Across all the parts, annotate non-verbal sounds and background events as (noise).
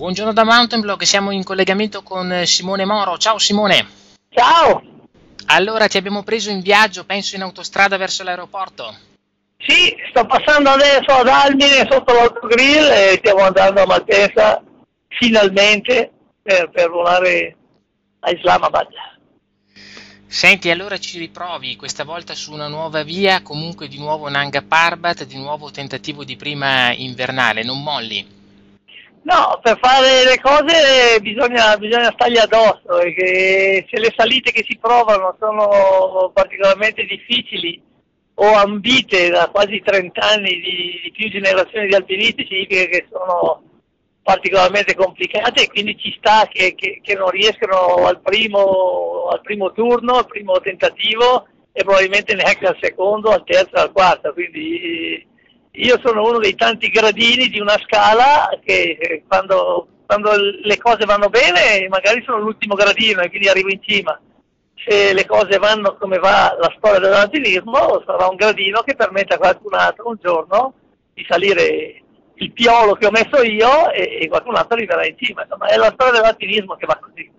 Buongiorno da Mountain Block, siamo in collegamento con Simone Moro. Ciao Simone. Ciao. Allora, ti abbiamo preso in viaggio, penso in autostrada verso l'aeroporto. Sì, sto passando adesso ad Almine sotto l'autogrill e stiamo andando a Malpensa finalmente per, per volare a Islamabad. Senti, allora ci riprovi, questa volta su una nuova via, comunque di nuovo Nanga Parbat, di nuovo tentativo di prima invernale, non molli. No, per fare le cose bisogna, bisogna stargli addosso, perché se le salite che si provano sono particolarmente difficili o ambite da quasi 30 anni di, di più generazioni di alpinisti, significa che sono particolarmente complicate e quindi ci sta che, che, che non riescono al primo, al primo, turno, al primo tentativo e probabilmente neanche al secondo, al terzo, al quarto. Quindi io sono uno dei tanti gradini di una scala che eh, quando, quando le cose vanno bene magari sono l'ultimo gradino e quindi arrivo in cima. Se le cose vanno come va la storia dell'alpinismo sarà un gradino che permette a qualcun altro un giorno di salire il piolo che ho messo io e, e qualcun altro arriverà in cima. Insomma, è la storia dell'alpinismo che va così.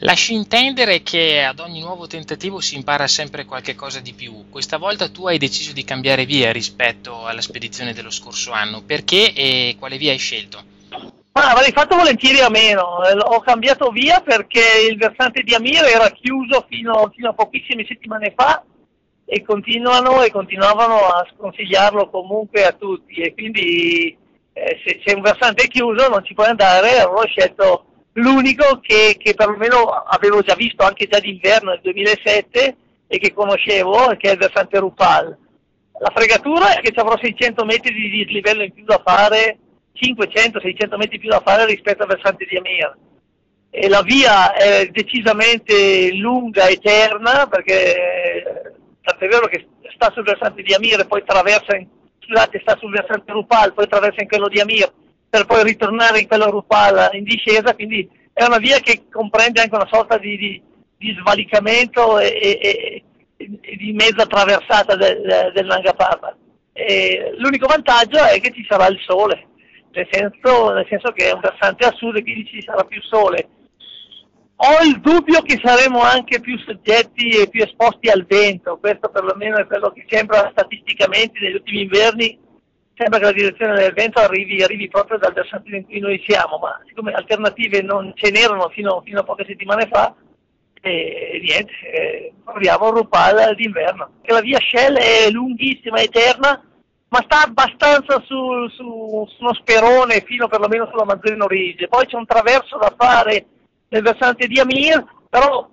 Lasci intendere che ad ogni nuovo tentativo si impara sempre qualche cosa di più. Questa volta tu hai deciso di cambiare via rispetto alla spedizione dello scorso anno. Perché e quale via hai scelto? Ma avrei fatto volentieri a meno. Ho cambiato via perché il versante di Amir era chiuso fino, fino a pochissime settimane fa e continuano e continuavano a sconsigliarlo comunque a tutti e quindi eh, se, se, un versante è chiuso non ci puoi andare, ho scelto l'unico che, che perlomeno avevo già visto anche già d'inverno nel 2007 e che conoscevo, che è il versante Rupal. La fregatura è che ci avrò 600 metri di dislivello in più da fare, 500-600 metri in più da fare rispetto al versante di Amir. E la via è decisamente lunga, eterna, perché tant'è vero che sta sul versante di Amir e poi attraversa, in, scusate, sta sul versante Rupal, poi attraversa in quello di Amir per poi ritornare in quello Rupal in discesa, quindi è una via che comprende anche una sorta di, di, di svalicamento e, e, e, di mezza traversata del, del Nanga l'unico vantaggio è che ci sarà il sole, nel senso, nel senso che è un versante a sud e quindi ci sarà più sole. Ho il dubbio che saremo anche più soggetti e più esposti al vento, questo perlomeno è quello che sembra statisticamente negli ultimi inverni, sembra che la direzione del vento arrivi, arrivi proprio dal versante in cui noi siamo, ma siccome alternative non ce n'erano fino, fino a poche settimane fa, e niente, eh, proviamo Rupal d'inverno. la via Shell è lunghissima, eterna, ma sta abbastanza su, su, su uno sperone fino perlomeno sulla Mazzarino Ridge. Poi c'è un traverso da fare nel versante di Amir, però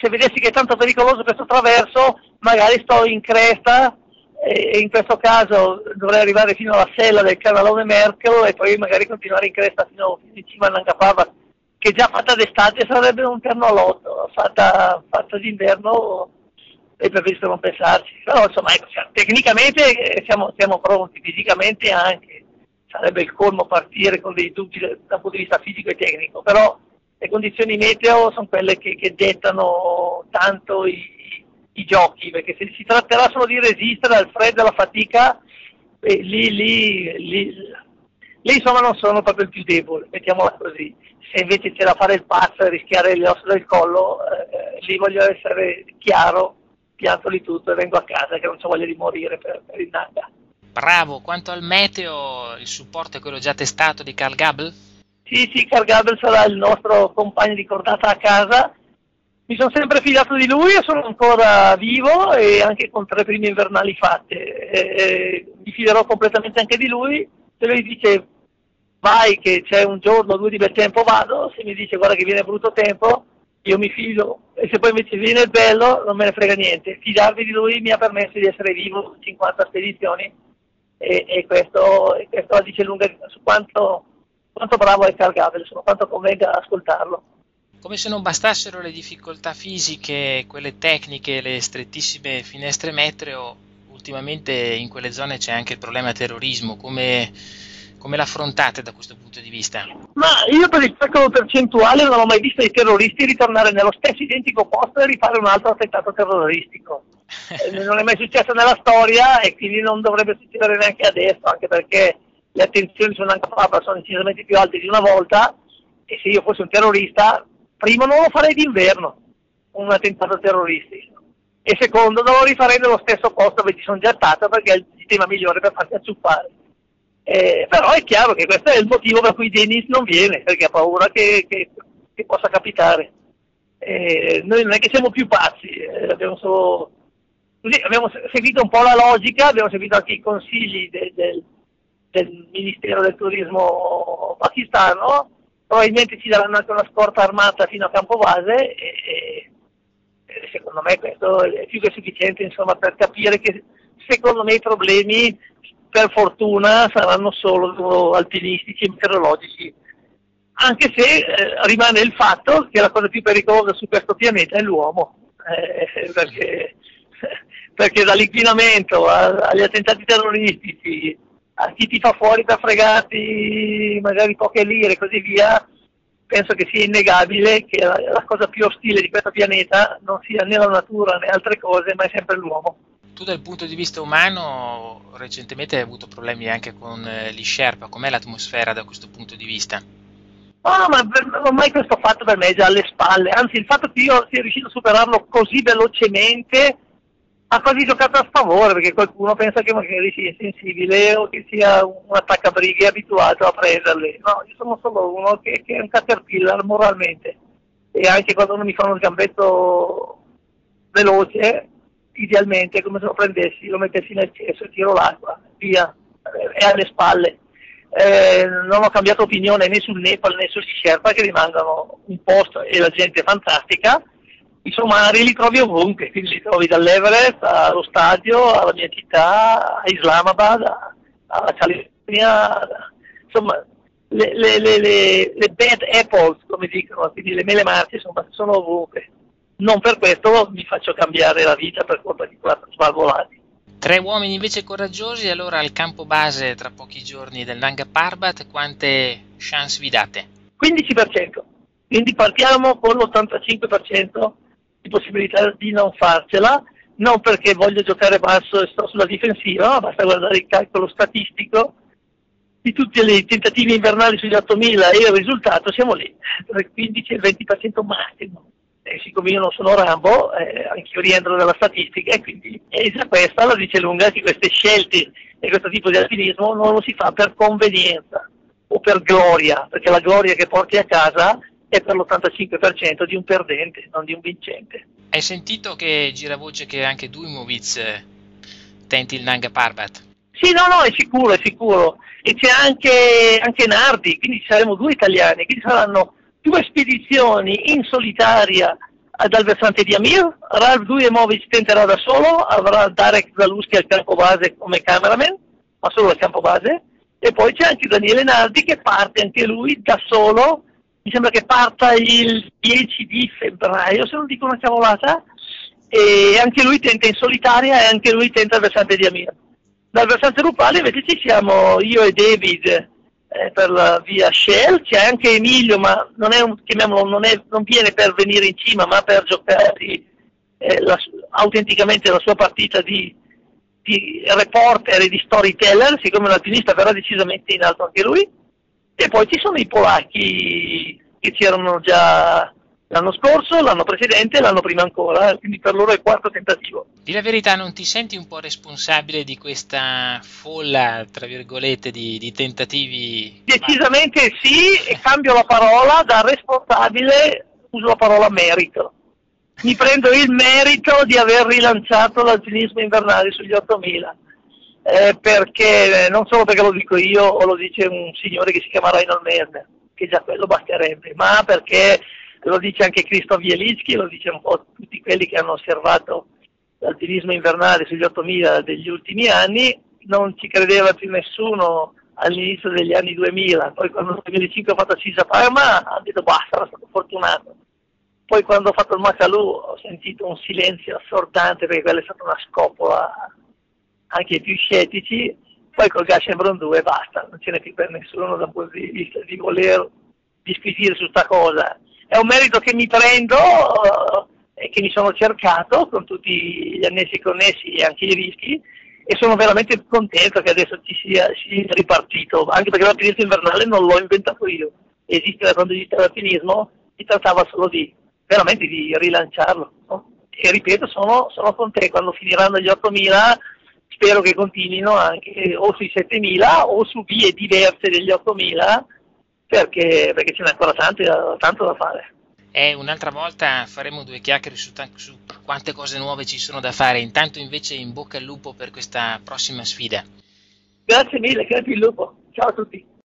se vedessi che è tanto pericoloso questo traverso, magari sto in cresta e in questo caso dovrei arrivare fino alla sella del canalone Merkel e poi magari continuare in cresta fino, in cima a Nangapava, che già fatta d'estate sarebbe un terno all'otto, fatta, fatta d'inverno e preferisco non pensarci. Però insomma, ecco, tecnicamente eh, siamo, siamo pronti, fisicamente anche. Sarebbe il colmo partire con dei dubbi dal punto di vista fisico e tecnico, però le condizioni meteo sono quelle che, che dettano tanto i, i, giochi, perché se si tratterà solo di resistere al freddo e alla fatica, eh, lì, lì, lì, lì, insomma non sono proprio il più debole, mettiamola così. Se invece c'è da fare il pazzo e rischiare le ossa del collo, eh, lì voglio essere chiaro, pianto di tutto e vengo a casa che non ho voglia di morire per, per il Nanga. Bravo, quanto al meteo, il supporto è quello già testato di Carl Gabel? Sì, sì, Carl Gabel sarà il nostro compagno di cordata a casa. Mi sono sempre fidato di lui e sono ancora vivo e anche con tre prime invernali fatte. E, mi fiderò completamente anche di lui. Se lui dice vai che c'è un giorno o due di bel tempo vado, se mi dice guarda che viene brutto tempo, io mi fido e se poi invece viene il bello non me ne frega niente. Fidarmi di lui mi ha permesso di essere vivo 50 spedizioni e, e questo, e questo dice lunga su quanto quanto bravo è Carl Gabel, insomma, quanto convenga ascoltarlo. Come se non bastassero le difficoltà fisiche, quelle tecniche, le strettissime finestre metreo, ultimamente in quelle zone c'è anche il problema terrorismo. Come, come l'affrontate da questo punto di vista? Ma io per il calcolo percentuale non ho mai visto i terroristi ritornare nello stesso identico posto e rifare un altro attentato terroristico. (laughs) Eh, non è mai successo nella storia e quindi non dovrebbe succedere neanche adesso, anche perché le attenzioni su Parbat sono decisamente più alte di una volta e se io fossi un terrorista, primo non lo farei d'inverno, un attentato terroristico, e secondo non lo rifarei nello stesso posto dove ci sono già stato perché è il sistema migliore per farsi acciuffare. Eh, però è chiaro che questo è il motivo per cui Dennis non viene, perché ha paura che, che, che possa capitare. Eh, noi non è che siamo più pazzi, eh, abbiamo, solo, abbiamo seguito un po' la logica, abbiamo seguito anche i consigli del, del, del Ministero del Turismo pakistano, probabilmente ci daranno anche una scorta armata fino a campo base e, e secondo me questo è più che sufficiente insomma, per capire che secondo me i problemi per fortuna saranno solo alpinistici e meteorologici, anche se eh, rimane il fatto che la cosa più pericolosa su questo pianeta è l'uomo, eh, perché, (laughs) perché dall'inquinamento agli attentati terroristici, a chi ti fa fuori per fregarti magari poche lire e così via, penso che sia innegabile che la, la cosa più ostile di questo pianeta non sia né la natura né altre cose, ma è sempre l'uomo. Tu dal punto di vista umano recentemente hai avuto problemi anche con eh, gli Sherpa, com'è l'atmosfera da questo punto di vista? Oh, ma per, ormai questo fatto per me è già alle spalle, anzi il fatto che io sia riuscito a superarlo così velocemente ha quasi giocato a sfavore perché qualcuno pensa che magari sia sensibile o che sia un attaccabrighe abituato a prenderli. No, io sono solo uno che, che è un caterpillar moralmente e anche quando uno mi fa uno sgambetto veloce idealmente come se lo prendessi, lo mettessi nel cesso e tiro l'acqua, via, è alle spalle. Eh, non ho cambiato opinione né sul Nepal né sugli Sherpa che rimangono un posto e la gente è fantastica. I somari li trovi ovunque, quindi li trovi dall'Everest allo stadio, alla mia città, a Islamabad, alla California, insomma le, le, le, le, bad apples come dicono, quindi le mele marce insomma, sono ovunque non per questo mi faccio cambiare la vita per colpa di quattro svalvolati. Tre uomini invece coraggiosi, allora al campo base tra pochi giorni del Nanga Parbat, quante chance vi date? 15%, quindi partiamo con l'85% di possibilità di non farcela, non perché voglio giocare basso e sto sulla difensiva, ma basta guardare il calcolo statistico di tutti i tentativi invernali sugli 8000 e il risultato siamo lì, tra il 15 e il 20% massimo. Eh, siccome io non sono Rambo, eh, anch'io rientro nella statistica e quindi è già questa la dice lunga che queste scelte e questo tipo di alpinismo non lo si fa per convenienza o per gloria, perché la gloria che porti a casa è per l'85% di un perdente, non di un vincente. Hai sentito che gira voce che anche Duimovic eh, tenti il Nanga Parbat? Sì, no, no, è sicuro, è sicuro. E c'è anche, anche Nardi, quindi saremo due italiani, quindi saranno due spedizioni in solitaria dal versante di Amir, Ralf Dujemovic tenterà da solo, avrà Darek Zaluski al campo base come cameraman, ma solo al campo base, e poi c'è anche Daniele Nardi che parte anche lui da solo, mi sembra che parta il 10 di febbraio, se non dico una cavolata, e anche lui tenta in solitaria e anche lui tenta il versante di Amir. Dal versante rupale invece ci siamo io e David, eh, per la via Shell, c'è anche Emilio, ma non, un, non, è, non viene per venire in cima, ma per giocare eh, la, autenticamente la sua partita di, di, reporter e di storyteller, siccome un alpinista verrà decisamente in alto anche lui. E poi ci sono i polacchi che c'erano già l'anno scorso, l'anno precedente e l'anno prima ancora, quindi per loro è il quarto tentativo. Di la verità, non ti senti un po' responsabile di questa folla, tra virgolette, di, di tentativi? Decisamente sì, e cambio la parola da responsabile, uso la parola merito. Mi prendo il merito di aver rilanciato l'alpinismo invernale sugli 8000. Eh, perché non solo perché lo dico io o lo dice un signore che si chiama Reinhold Merne, che già quello basterebbe, ma perché lo dice anche Krzysztof Wieliczki, lo dice un po' tutti quelli che hanno osservato l'alpinismo invernale sugli 8000 degli ultimi anni, non ci credeva più nessuno all'inizio degli anni 2000, poi quando nel 2005 ho fatto Cisa Parma ha detto basta, sono stato fortunato. Poi quando ho fatto il Macalu ho sentito un silenzio assordante perché quella è stata una scopola anche ai più scettici, poi col Gashenbron 2 basta, non ce n'è più per nessuno da un punto di vista di voler disquisire su questa cosa è un merito che mi prendo eh, e che mi sono cercato con tutti gli annessi connessi e anche i rischi e sono veramente contento che adesso ci sia, sia ripartito, anche perché l'alpinismo invernale non l'ho inventato io, esiste quando esiste l'alpinismo, si trattava solo di veramente di rilanciarlo. No? E ripeto, sono, sono te, quando finiranno gli 8.000 spero che continuino anche o sui 7.000 o su vie diverse degli 8.000 perché, perché ce n'è ancora tanto, tanto da fare. E un'altra volta faremo due chiacchiere su, su, quante cose nuove ci sono da fare. Intanto invece in bocca al lupo per questa prossima sfida. Grazie mille, crepi il lupo. Ciao a tutti.